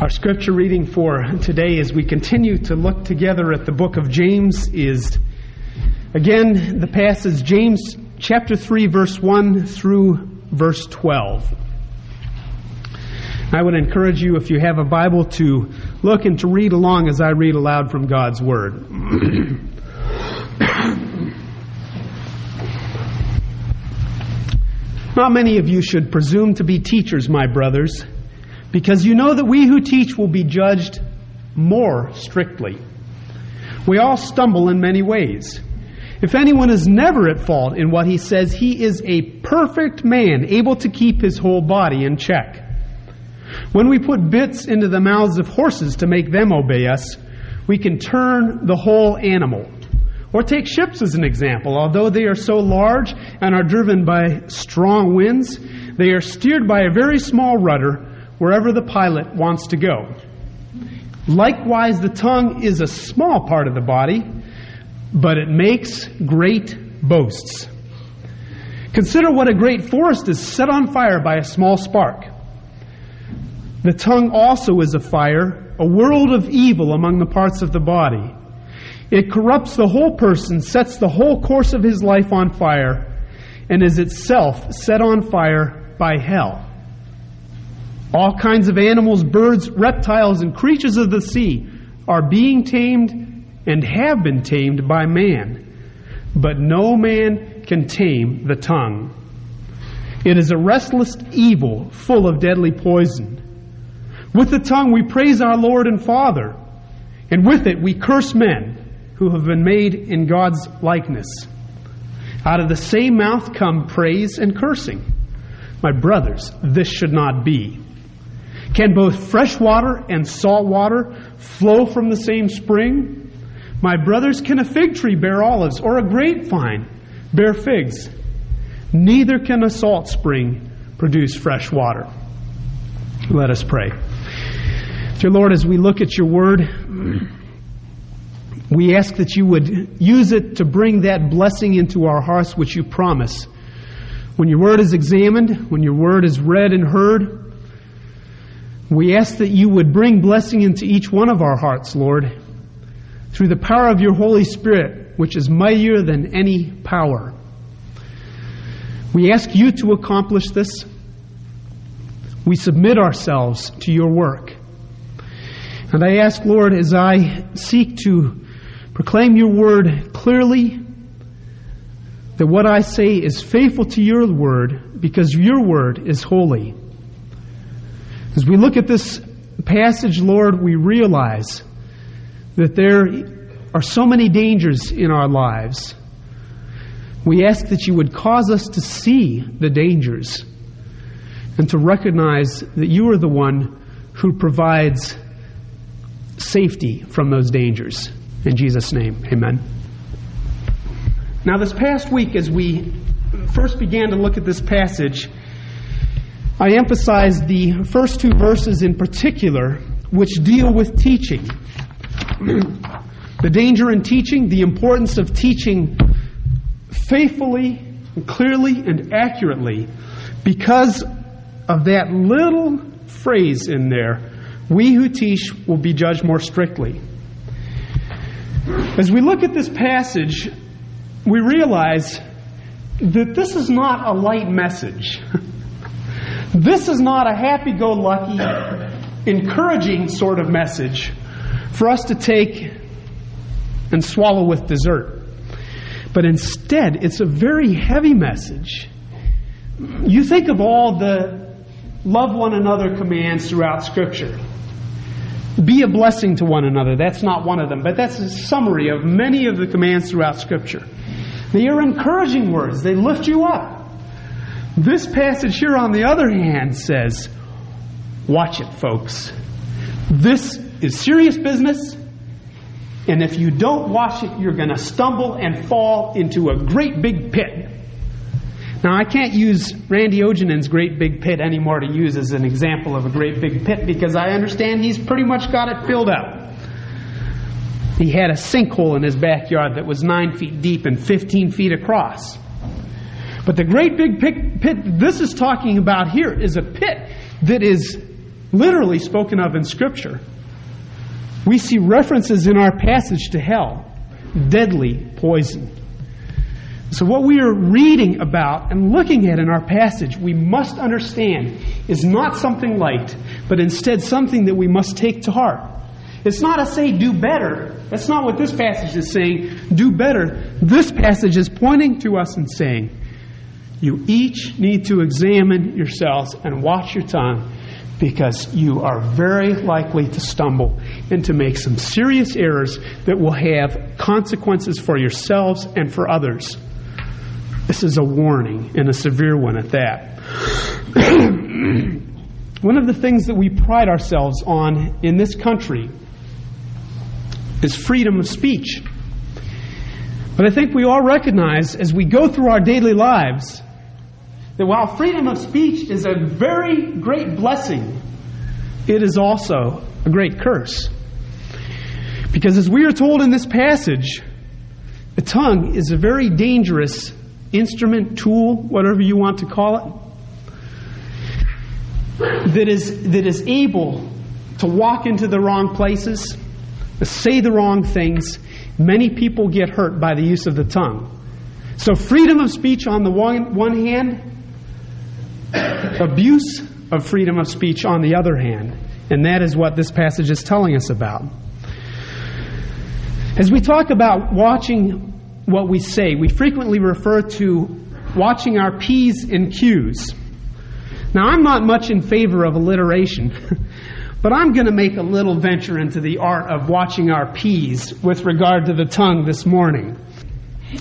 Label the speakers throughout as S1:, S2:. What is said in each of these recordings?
S1: Our scripture reading for today, as we continue to look together at the book of James, is again the passage James chapter 3, verse 1 through verse 12. I would encourage you, if you have a Bible, to look and to read along as I read aloud from God's Word. Not many of you should presume to be teachers, my brothers because you know that we who teach will be judged more strictly. We all stumble in many ways. If anyone is never at fault in what he says, he is a perfect man, able to keep his whole body in check. When we put bits into the mouths of horses to make them obey us, we can turn the whole animal. Or take ships as an example. Although they are so large and are driven by strong winds, they are steered by a very small rudder wherever the pilot wants to go. Likewise, the tongue is a small part of the body, but it makes great boasts. Consider what a great forest is set on fire by a small spark. The tongue also is a fire, a world of evil among the parts of the body. It corrupts the whole person, sets the whole course of his life on fire, and is itself set on fire by hell. All kinds of animals, birds, reptiles, and creatures of the sea are being tamed and have been tamed by man. But no man can tame the tongue. It is a restless evil full of deadly poison. With the tongue we praise our Lord and Father, and with it we curse men who have been made in God's likeness. Out of the same mouth come praise and cursing. My brothers, this should not be. Can both fresh water and salt water flow from the same spring? My brothers, can a fig tree bear olives or a grapevine bear figs? Neither can a salt spring produce fresh water. Let us pray. Dear Lord, as we look at your word, we ask that you would use it to bring that blessing into our hearts which you promise. When your word is examined, when your word is read and heard, we ask that you would bring blessing into each one of our hearts, Lord, through the power of your Holy Spirit, which is mightier than any power. We ask you to accomplish this. We submit ourselves to your work. And I ask, Lord, as I seek to proclaim your word clearly, that what I say is faithful to your word because your word is holy. As we look at this passage, Lord, we realize that there are so many dangers in our lives. We ask that you would cause us to see the dangers and to recognize that you are the one who provides safety from those dangers. In Jesus' name, amen. Now, this past week, as we first began to look at this passage, I emphasize the first two verses in particular, which deal with teaching. the danger in teaching, the importance of teaching faithfully, clearly, and accurately, because of that little phrase in there we who teach will be judged more strictly. As we look at this passage, we realize that this is not a light message. This is not a happy go lucky, encouraging sort of message for us to take and swallow with dessert. But instead, it's a very heavy message. You think of all the love one another commands throughout Scripture. Be a blessing to one another. That's not one of them, but that's a summary of many of the commands throughout Scripture. They are encouraging words, they lift you up. This passage here, on the other hand, says, Watch it, folks. This is serious business, and if you don't watch it, you're going to stumble and fall into a great big pit. Now, I can't use Randy Ojanen's great big pit anymore to use as an example of a great big pit because I understand he's pretty much got it filled up. He had a sinkhole in his backyard that was nine feet deep and 15 feet across. But the great big pit this is talking about here is a pit that is literally spoken of in Scripture. We see references in our passage to hell, deadly poison. So, what we are reading about and looking at in our passage, we must understand is not something light, but instead something that we must take to heart. It's not a say, do better. That's not what this passage is saying. Do better. This passage is pointing to us and saying, you each need to examine yourselves and watch your tongue because you are very likely to stumble and to make some serious errors that will have consequences for yourselves and for others. This is a warning, and a severe one at that. one of the things that we pride ourselves on in this country is freedom of speech. But I think we all recognize as we go through our daily lives that while freedom of speech is a very great blessing, it is also a great curse. Because as we are told in this passage, the tongue is a very dangerous instrument, tool, whatever you want to call it, that is, that is able to walk into the wrong places, to say the wrong things. Many people get hurt by the use of the tongue. So, freedom of speech on the one, one hand, abuse of freedom of speech on the other hand. And that is what this passage is telling us about. As we talk about watching what we say, we frequently refer to watching our P's and Q's. Now, I'm not much in favor of alliteration, but I'm going to make a little venture into the art of watching our P's with regard to the tongue this morning.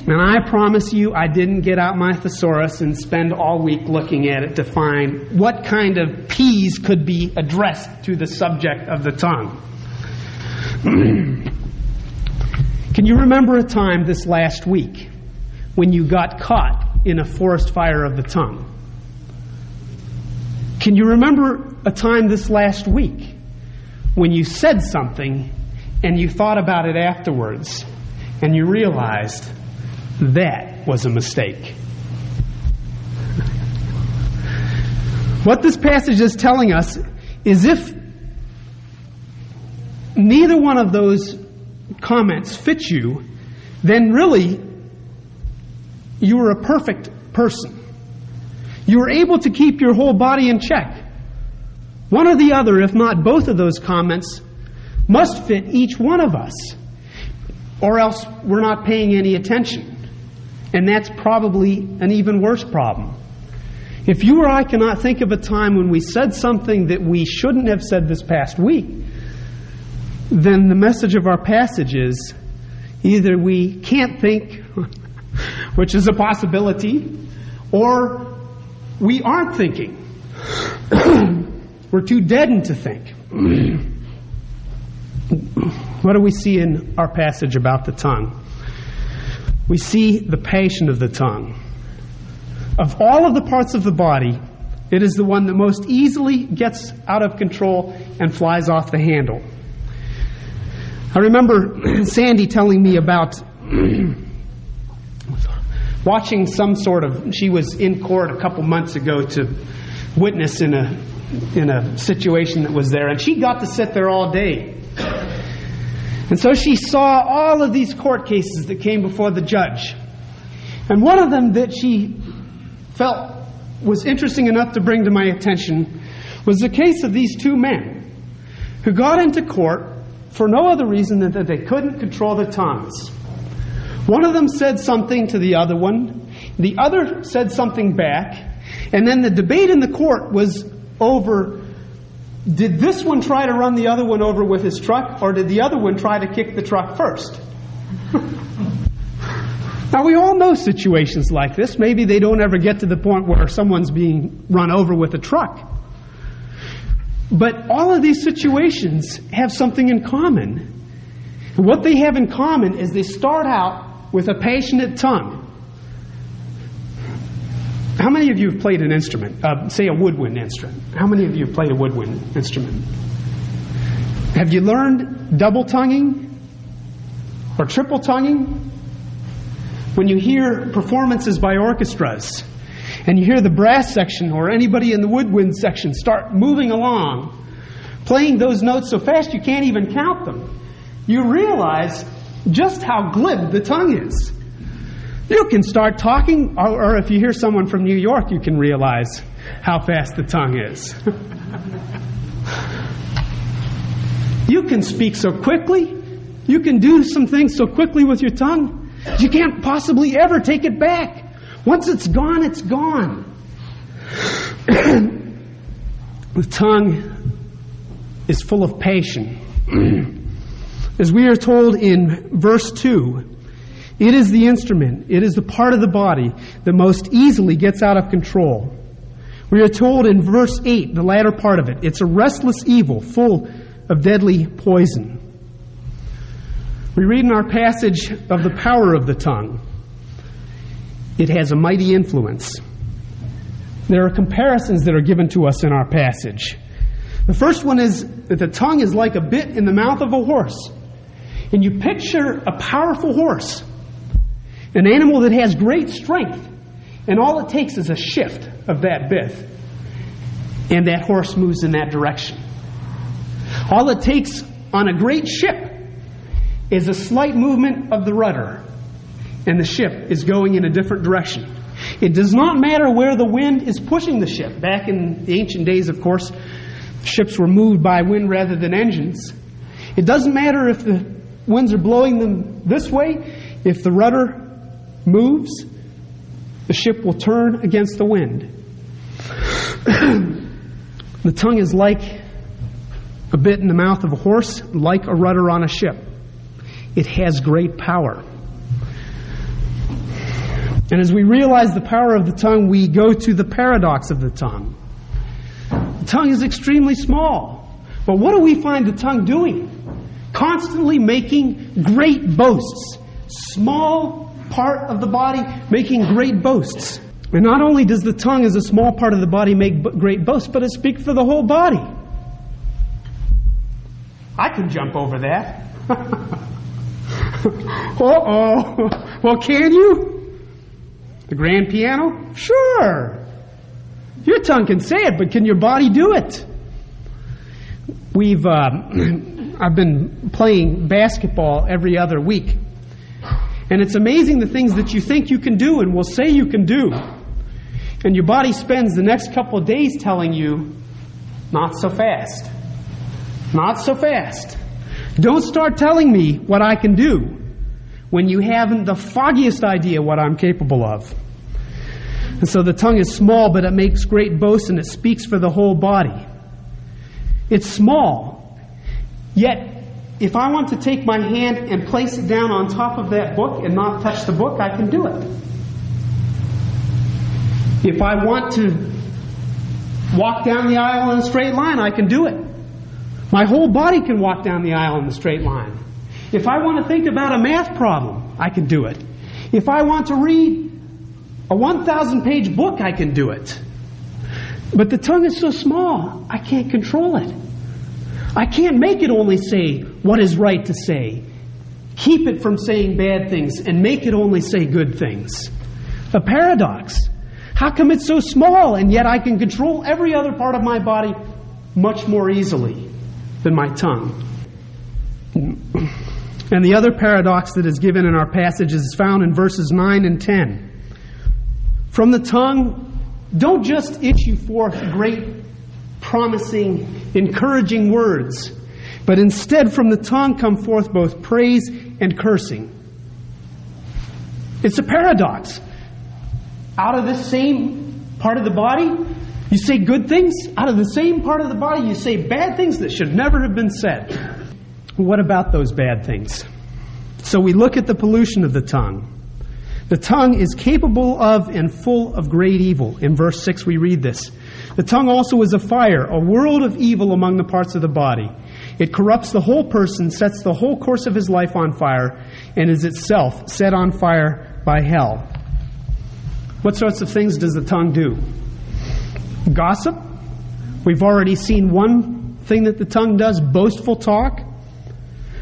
S1: And I promise you, I didn't get out my thesaurus and spend all week looking at it to find what kind of P's could be addressed to the subject of the tongue. Can you remember a time this last week when you got caught in a forest fire of the tongue? Can you remember a time this last week when you said something and you thought about it afterwards and you realized that was a mistake? What this passage is telling us is if neither one of those comments fit you, then really you are a perfect person. You are able to keep your whole body in check. One or the other, if not both of those comments, must fit each one of us, or else we're not paying any attention. And that's probably an even worse problem. If you or I cannot think of a time when we said something that we shouldn't have said this past week, then the message of our passage is either we can't think, which is a possibility, or we aren't thinking. We're too deadened to think. what do we see in our passage about the tongue? We see the passion of the tongue. Of all of the parts of the body, it is the one that most easily gets out of control and flies off the handle. I remember Sandy telling me about watching some sort of. She was in court a couple months ago to witness in a in a situation that was there, and she got to sit there all day. And so she saw all of these court cases that came before the judge. And one of them that she felt was interesting enough to bring to my attention was the case of these two men who got into court for no other reason than that they couldn't control their tongues. One of them said something to the other one, the other said something back, and then the debate in the court was over did this one try to run the other one over with his truck, or did the other one try to kick the truck first? now, we all know situations like this. Maybe they don't ever get to the point where someone's being run over with a truck. But all of these situations have something in common. What they have in common is they start out with a passionate tongue. How many of you have played an instrument? Uh, say a woodwind instrument. How many of you have played a woodwind instrument? Have you learned double tonguing or triple tonguing? When you hear performances by orchestras, and you hear the brass section or anybody in the woodwind section start moving along playing those notes so fast you can't even count them, you realize just how glib the tongue is. You can start talking, or, or if you hear someone from New York, you can realize how fast the tongue is. you can speak so quickly, you can do some things so quickly with your tongue, you can't possibly ever take it back. Once it's gone, it's gone. the tongue is full of passion. As we are told in verse 2, it is the instrument, it is the part of the body that most easily gets out of control. We are told in verse 8, the latter part of it, it's a restless evil full of deadly poison. We read in our passage of the power of the tongue. It has a mighty influence. There are comparisons that are given to us in our passage. The first one is that the tongue is like a bit in the mouth of a horse. And you picture a powerful horse, an animal that has great strength, and all it takes is a shift of that bit, and that horse moves in that direction. All it takes on a great ship is a slight movement of the rudder, and the ship is going in a different direction. It does not matter where the wind is pushing the ship. Back in the ancient days, of course, ships were moved by wind rather than engines. It doesn't matter if the winds are blowing them this way, if the rudder moves, the ship will turn against the wind. the tongue is like a bit in the mouth of a horse, like a rudder on a ship. It has great power. And as we realize the power of the tongue, we go to the paradox of the tongue. The tongue is extremely small. But what do we find the tongue doing? Constantly making great boasts. Small part of the body making great boasts. And not only does the tongue, as a small part of the body, make great boasts, but it speaks for the whole body. I can jump over that. uh oh. Well, can you? The grand piano? Sure. Your tongue can say it, but can your body do it? We've, uh, I've been playing basketball every other week. And it's amazing the things that you think you can do and will say you can do. And your body spends the next couple of days telling you, not so fast. Not so fast. Don't start telling me what I can do when you haven't the foggiest idea what I'm capable of. And so the tongue is small, but it makes great boasts and it speaks for the whole body. It's small. Yet, if I want to take my hand and place it down on top of that book and not touch the book, I can do it. If I want to walk down the aisle in a straight line, I can do it. My whole body can walk down the aisle in a straight line. If I want to think about a math problem, I can do it. If I want to read a 1,000 page book, I can do it. But the tongue is so small, I can't control it. I can't make it only say what is right to say, keep it from saying bad things, and make it only say good things. A paradox. How come it's so small and yet I can control every other part of my body much more easily than my tongue? And the other paradox that is given in our passage is found in verses 9 and 10. From the tongue, don't just issue forth great, promising, encouraging words, but instead from the tongue come forth both praise and cursing. It's a paradox. Out of the same part of the body, you say good things. Out of the same part of the body, you say bad things that should never have been said. What about those bad things? So we look at the pollution of the tongue. The tongue is capable of and full of great evil. In verse 6, we read this. The tongue also is a fire, a world of evil among the parts of the body. It corrupts the whole person, sets the whole course of his life on fire, and is itself set on fire by hell. What sorts of things does the tongue do? Gossip. We've already seen one thing that the tongue does boastful talk.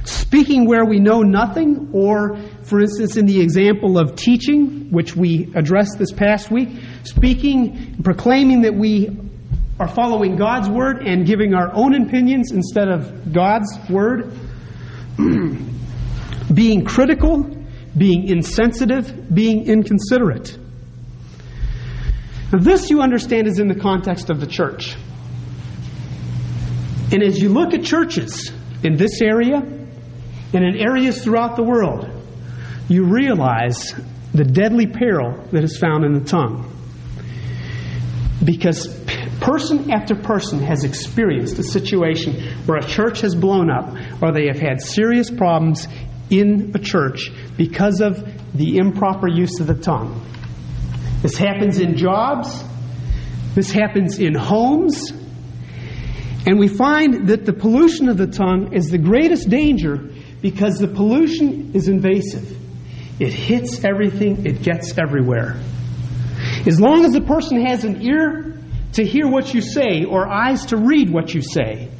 S1: Speaking where we know nothing, or, for instance, in the example of teaching, which we addressed this past week, speaking, proclaiming that we are following God's word and giving our own opinions instead of God's word, being critical, being insensitive, being inconsiderate. Now, this you understand is in the context of the church. And as you look at churches in this area and in areas throughout the world, you realize the deadly peril that is found in the tongue. Because person after person has experienced a situation where a church has blown up or they have had serious problems in a church because of the improper use of the tongue. This happens in jobs, this happens in homes, and we find that the pollution of the tongue is the greatest danger because the pollution is invasive. It hits everything, it gets everywhere. As long as the person has an ear to hear what you say or eyes to read what you say,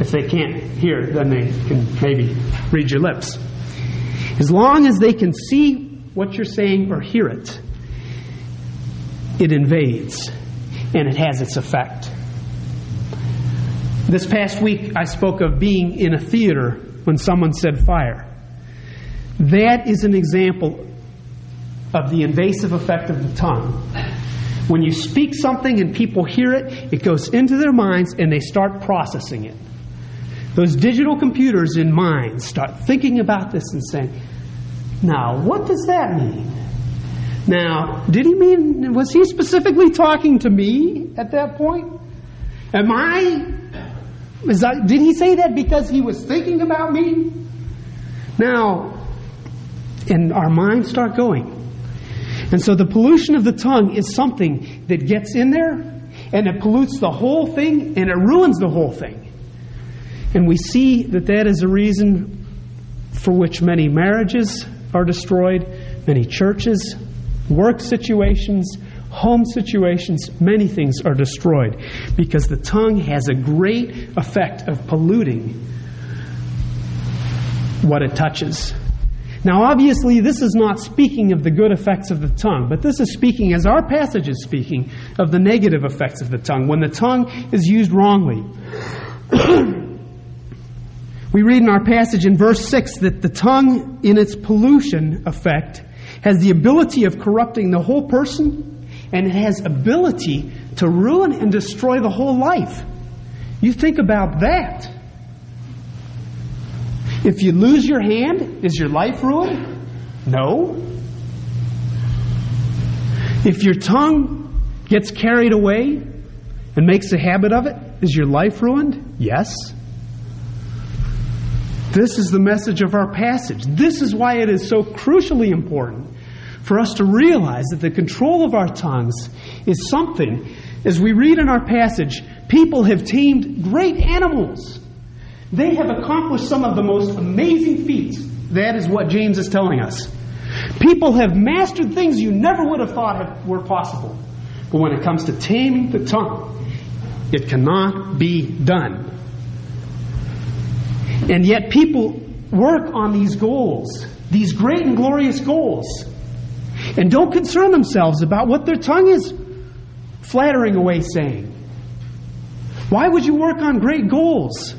S1: if they can't hear, then they can maybe read your lips. As long as they can see what you're saying or hear it, it invades and it has its effect. This past week, I spoke of being in a theater when someone said fire. That is an example of the invasive effect of the tongue. When you speak something and people hear it, it goes into their minds and they start processing it. Those digital computers in minds start thinking about this and saying, now, what does that mean? Now, did he mean, was he specifically talking to me at that point? Am I, did he say that because he was thinking about me? Now, and our minds start going. And so the pollution of the tongue is something that gets in there and it pollutes the whole thing and it ruins the whole thing. And we see that that is a reason for which many marriages are destroyed, many churches, work situations, home situations, many things are destroyed because the tongue has a great effect of polluting what it touches. Now, obviously, this is not speaking of the good effects of the tongue, but this is speaking, as our passage is speaking, of the negative effects of the tongue when the tongue is used wrongly. we read in our passage in verse 6 that the tongue, in its pollution effect, has the ability of corrupting the whole person and it has ability to ruin and destroy the whole life. You think about that. If you lose your hand, is your life ruined? No. If your tongue gets carried away and makes a habit of it, is your life ruined? Yes. This is the message of our passage. This is why it is so crucially important for us to realize that the control of our tongues is something, as we read in our passage, people have tamed great animals. They have accomplished some of the most amazing feats. That is what James is telling us. People have mastered things you never would have thought were possible. But when it comes to taming the tongue, it cannot be done. And yet, people work on these goals, these great and glorious goals, and don't concern themselves about what their tongue is flattering away saying. Why would you work on great goals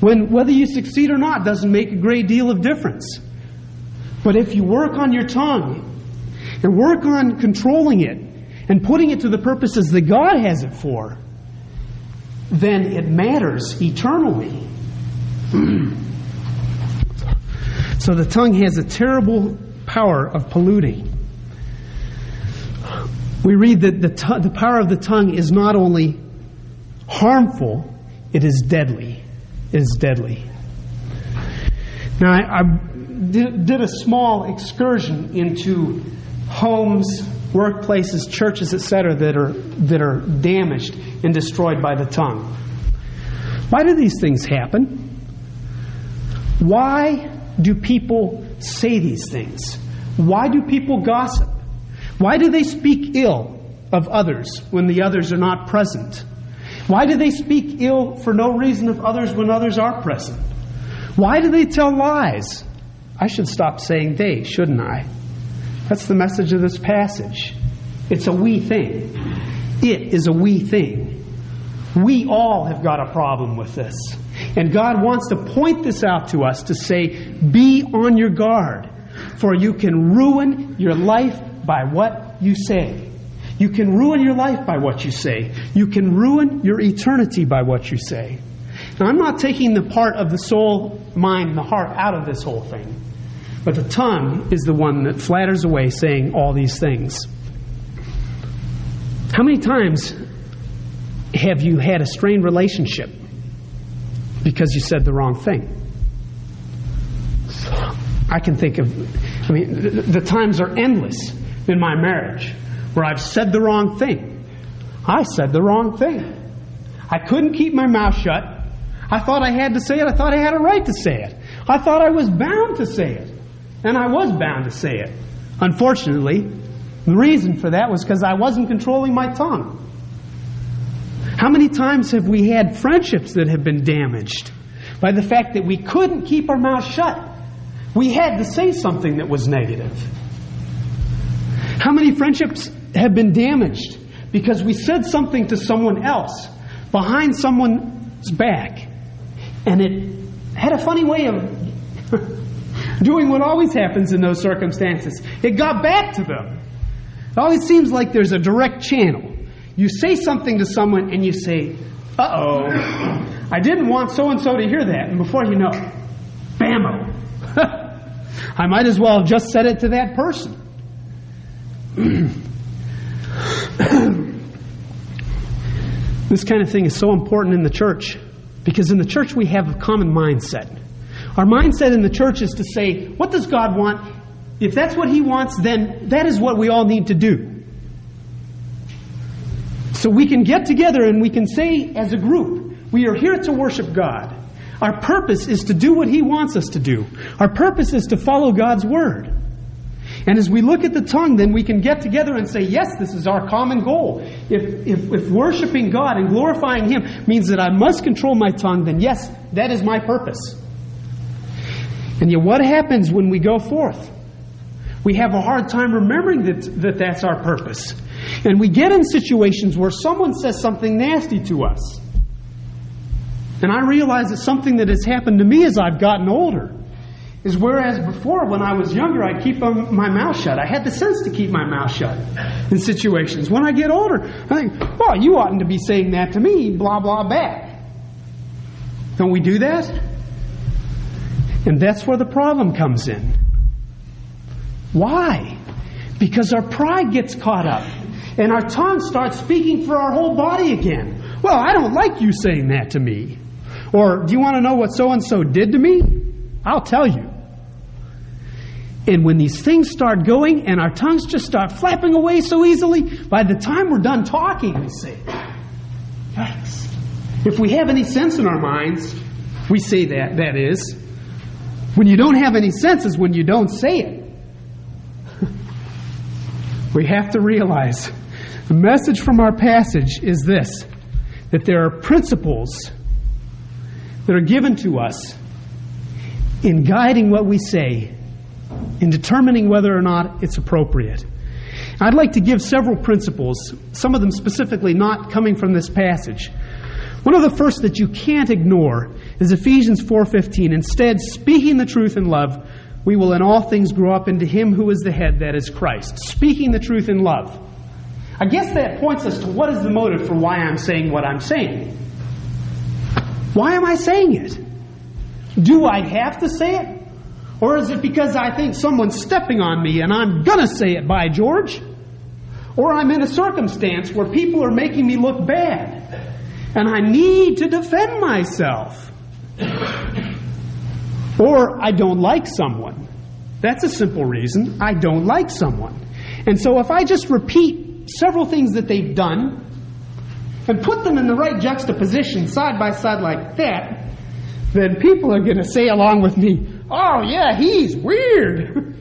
S1: when whether you succeed or not doesn't make a great deal of difference? But if you work on your tongue and work on controlling it and putting it to the purposes that God has it for, then it matters eternally. so the tongue has a terrible power of polluting. We read that the, t- the power of the tongue is not only harmful, it is deadly. Is deadly. Now, I, I did, did a small excursion into homes, workplaces, churches, etc., that are, that are damaged and destroyed by the tongue. Why do these things happen? Why do people say these things? Why do people gossip? Why do they speak ill of others when the others are not present? Why do they speak ill for no reason of others when others are present? Why do they tell lies? I should stop saying they, shouldn't I? That's the message of this passage. It's a we thing. It is a we thing. We all have got a problem with this. And God wants to point this out to us to say, be on your guard, for you can ruin your life by what you say. You can ruin your life by what you say. You can ruin your eternity by what you say. Now, I'm not taking the part of the soul, mind, and the heart out of this whole thing. But the tongue is the one that flatters away saying all these things. How many times have you had a strained relationship because you said the wrong thing? I can think of, I mean, the, the times are endless in my marriage where I've said the wrong thing. I said the wrong thing. I couldn't keep my mouth shut. I thought I had to say it. I thought I had a right to say it. I thought I was bound to say it. And I was bound to say it. Unfortunately, the reason for that was because I wasn't controlling my tongue. How many times have we had friendships that have been damaged by the fact that we couldn't keep our mouth shut? We had to say something that was negative. How many friendships have been damaged because we said something to someone else behind someone's back and it had a funny way of doing what always happens in those circumstances. It got back to them. It always seems like there's a direct channel. You say something to someone and you say, uh oh, I didn't want so and so to hear that. And before you know, bammo. I might as well have just said it to that person. this kind of thing is so important in the church because in the church we have a common mindset. Our mindset in the church is to say, what does God want? If that's what He wants, then that is what we all need to do. So we can get together and we can say as a group, we are here to worship God. Our purpose is to do what He wants us to do. Our purpose is to follow God's Word. And as we look at the tongue, then we can get together and say, yes, this is our common goal. If, if, if worshiping God and glorifying Him means that I must control my tongue, then yes, that is my purpose. And yet, what happens when we go forth? We have a hard time remembering that, that that's our purpose. And we get in situations where someone says something nasty to us. And I realize it's something that has happened to me as I've gotten older. Is whereas before, when I was younger, I'd keep my mouth shut. I had the sense to keep my mouth shut in situations. When I get older, I think, well, you oughtn't to be saying that to me, blah, blah, back. Don't we do that? And that's where the problem comes in. Why? Because our pride gets caught up and our tongue starts speaking for our whole body again. Well, I don't like you saying that to me. Or, do you want to know what so and so did to me? I'll tell you. And when these things start going and our tongues just start flapping away so easily, by the time we're done talking, we say, Yikes. If we have any sense in our minds, we say that, that is. When you don't have any sense is when you don't say it. we have to realize the message from our passage is this that there are principles that are given to us in guiding what we say, in determining whether or not it's appropriate. I'd like to give several principles, some of them specifically not coming from this passage. One of the first that you can't ignore is Ephesians 4:15. Instead, speaking the truth in love, we will in all things grow up into him who is the head, that is Christ. Speaking the truth in love. I guess that points us to what is the motive for why I'm saying what I'm saying. Why am I saying it? Do I have to say it? Or is it because I think someone's stepping on me and I'm gonna say it by George? Or I'm in a circumstance where people are making me look bad and I need to defend myself. Or I don't like someone. That's a simple reason. I don't like someone. And so if I just repeat several things that they've done and put them in the right juxtaposition side by side like that, then people are going to say along with me, oh, yeah, he's weird.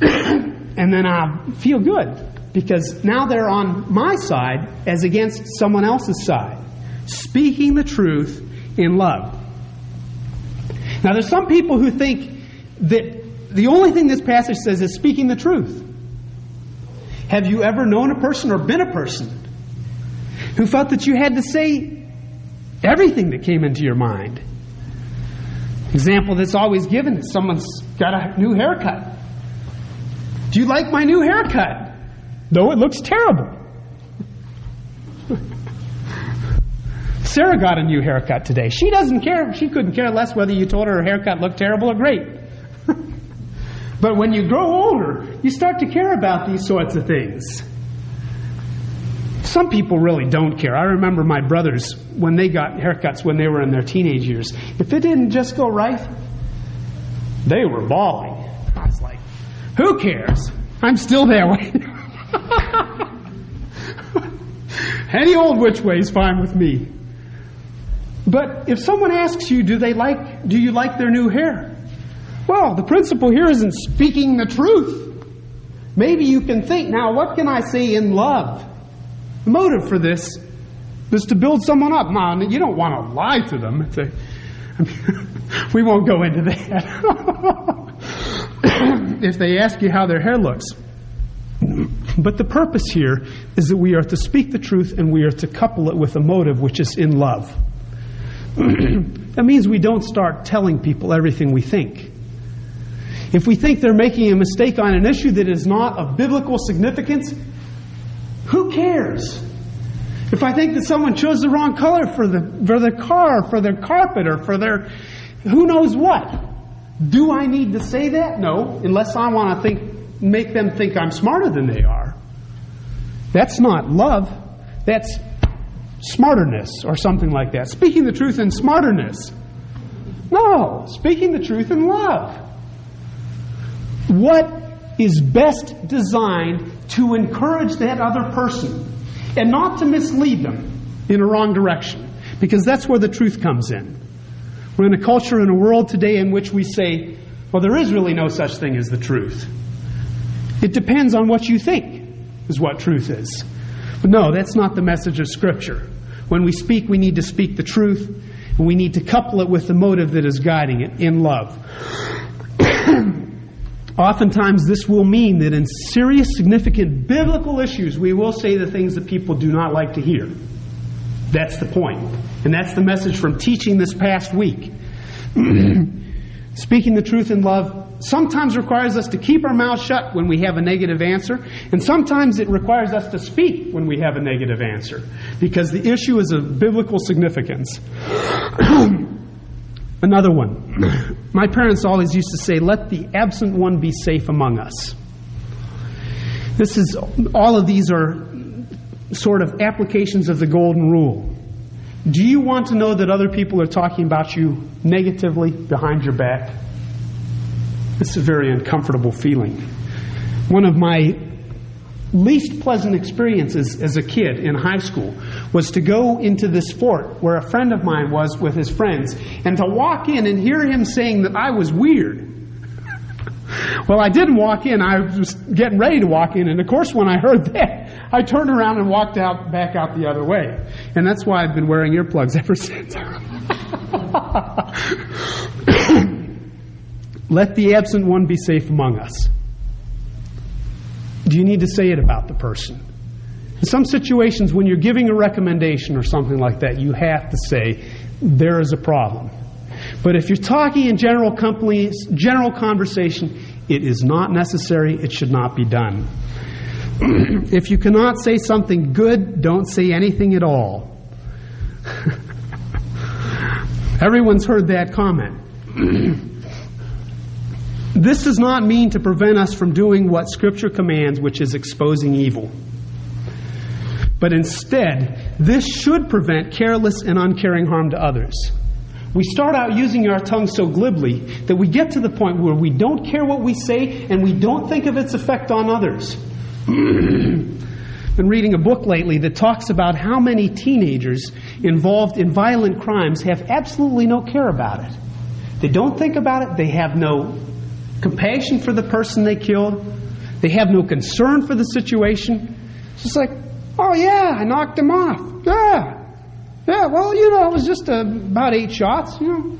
S1: and then I feel good because now they're on my side as against someone else's side, speaking the truth in love. Now, there's some people who think that the only thing this passage says is speaking the truth. Have you ever known a person or been a person who felt that you had to say everything that came into your mind? Example that's always given is someone's got a new haircut. Do you like my new haircut? No, it looks terrible. Sarah got a new haircut today. She doesn't care. She couldn't care less whether you told her her haircut looked terrible or great. but when you grow older, you start to care about these sorts of things. Some people really don't care. I remember my brothers when they got haircuts when they were in their teenage years. If it didn't just go right, they were bawling. I was like, who cares? I'm still way. Any old which way is fine with me. But if someone asks you, do they like, do you like their new hair? Well, the principle here isn't speaking the truth. Maybe you can think, now what can I say in love? The motive for this is to build someone up. Now, you don't want to lie to them. A, we won't go into that. if they ask you how their hair looks. But the purpose here is that we are to speak the truth and we are to couple it with a motive which is in love. that means we don't start telling people everything we think. If we think they're making a mistake on an issue that is not of biblical significance, who cares? If I think that someone chose the wrong color for the for their car, for their carpet, or for their who knows what, do I need to say that? No, unless I want to think make them think I'm smarter than they are. That's not love. That's smarterness or something like that. Speaking the truth in smarterness. No, speaking the truth in love. What is best designed to encourage that other person and not to mislead them in a wrong direction? Because that's where the truth comes in. We're in a culture and a world today in which we say, well, there is really no such thing as the truth. It depends on what you think, is what truth is. But no, that's not the message of Scripture. When we speak, we need to speak the truth, and we need to couple it with the motive that is guiding it in love. Oftentimes, this will mean that in serious, significant biblical issues, we will say the things that people do not like to hear. That's the point. And that's the message from teaching this past week. Speaking the truth in love sometimes requires us to keep our mouths shut when we have a negative answer, and sometimes it requires us to speak when we have a negative answer, because the issue is of biblical significance. Another one. My parents always used to say, Let the absent one be safe among us. This is, all of these are sort of applications of the golden rule. Do you want to know that other people are talking about you negatively behind your back? It's a very uncomfortable feeling. One of my least pleasant experiences as a kid in high school was to go into this fort where a friend of mine was with his friends and to walk in and hear him saying that I was weird. well, I didn't walk in. I was getting ready to walk in, and of course, when I heard that, I turned around and walked out back out the other way. And that's why I've been wearing earplugs ever since. Let the absent one be safe among us. Do you need to say it about the person? In some situations, when you're giving a recommendation or something like that, you have to say, there is a problem. But if you're talking in general companies, general conversation, it is not necessary. It should not be done. if you cannot say something good, don't say anything at all. Everyone's heard that comment. This does not mean to prevent us from doing what Scripture commands, which is exposing evil. But instead, this should prevent careless and uncaring harm to others. We start out using our tongue so glibly that we get to the point where we don't care what we say and we don't think of its effect on others. I've been reading a book lately that talks about how many teenagers involved in violent crimes have absolutely no care about it. They don't think about it, they have no compassion for the person they killed. They have no concern for the situation. It's just like, oh yeah, I knocked him off. Yeah. Yeah, well, you know, it was just uh, about eight shots, you know.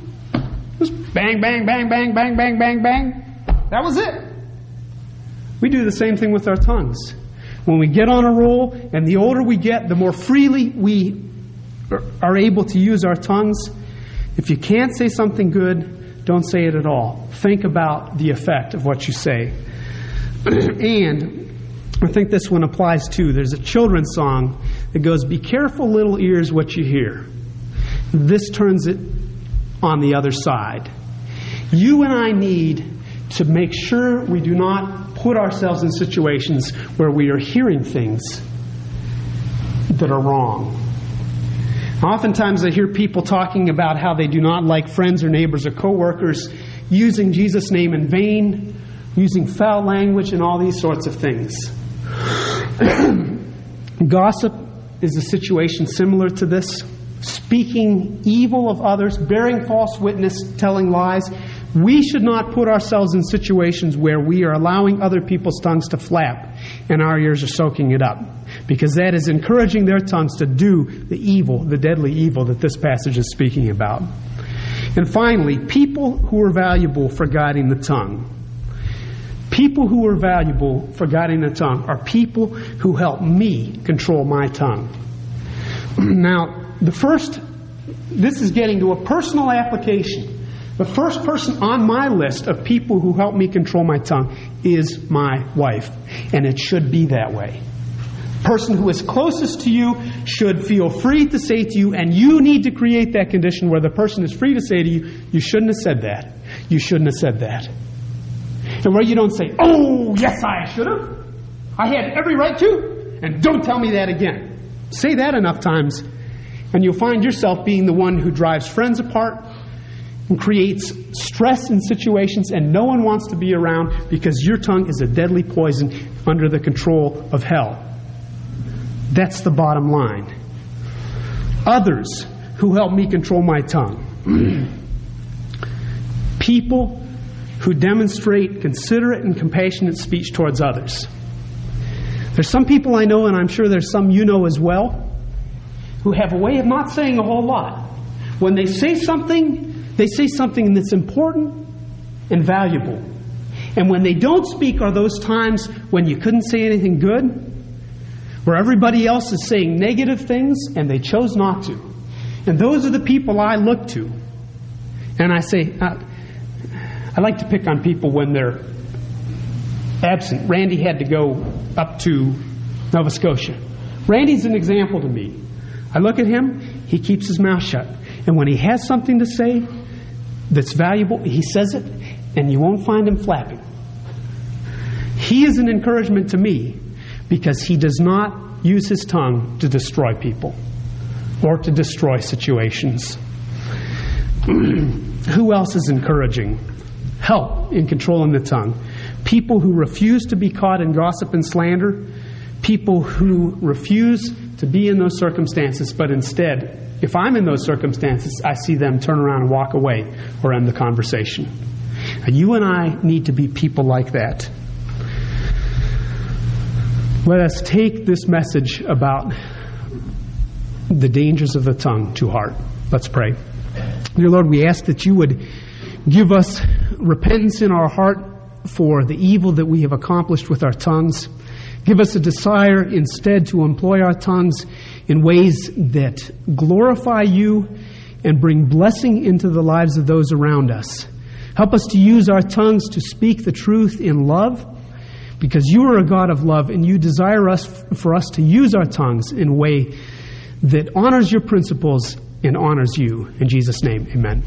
S1: Just bang, bang, bang, bang, bang, bang, bang, bang. That was it. We do the same thing with our tongues. when we get on a roll, and the older we get, the more freely we are able to use our tongues. If you can't say something good, don't say it at all. Think about the effect of what you say. and I think this one applies too. There's a children's song that goes, Be careful, little ears, what you hear. This turns it on the other side. You and I need to make sure we do not put ourselves in situations where we are hearing things that are wrong. Oftentimes, I hear people talking about how they do not like friends or neighbors or coworkers using Jesus' name in vain, using foul language, and all these sorts of things. Gossip is a situation similar to this. Speaking evil of others, bearing false witness, telling lies. We should not put ourselves in situations where we are allowing other people's tongues to flap and our ears are soaking it up. Because that is encouraging their tongues to do the evil, the deadly evil that this passage is speaking about. And finally, people who are valuable for guiding the tongue. People who are valuable for guiding the tongue are people who help me control my tongue. now, the first, this is getting to a personal application. The first person on my list of people who help me control my tongue is my wife. And it should be that way. Person who is closest to you should feel free to say to you, and you need to create that condition where the person is free to say to you, You shouldn't have said that. You shouldn't have said that. And where you don't say, Oh, yes, I should have. I had every right to. And don't tell me that again. Say that enough times, and you'll find yourself being the one who drives friends apart, and creates stress in situations, and no one wants to be around because your tongue is a deadly poison under the control of hell. That's the bottom line. Others who help me control my tongue. People who demonstrate considerate and compassionate speech towards others. There's some people I know, and I'm sure there's some you know as well, who have a way of not saying a whole lot. When they say something, they say something that's important and valuable. And when they don't speak are those times when you couldn't say anything good, where everybody else is saying negative things and they chose not to. And those are the people I look to. And I say, uh, I like to pick on people when they're absent. Randy had to go up to Nova Scotia. Randy's an example to me. I look at him, he keeps his mouth shut. And when he has something to say, that's valuable, he says it, and you won't find him flapping. He is an encouragement to me because he does not use his tongue to destroy people or to destroy situations. Who else is encouraging? Help in controlling the tongue. People who refuse to be caught in gossip and slander. People who refuse to be in those circumstances, but instead if I'm in those circumstances, I see them turn around and walk away or end the conversation. Now, you and I need to be people like that. Let us take this message about the dangers of the tongue to heart. Let's pray. Dear Lord, we ask that you would give us repentance in our heart for the evil that we have accomplished with our tongues. Give us a desire instead to employ our tongues in ways that glorify you and bring blessing into the lives of those around us. Help us to use our tongues to speak the truth in love because you are a God of love and you desire us for us to use our tongues in a way that honors your principles and honors you. In Jesus' name, amen.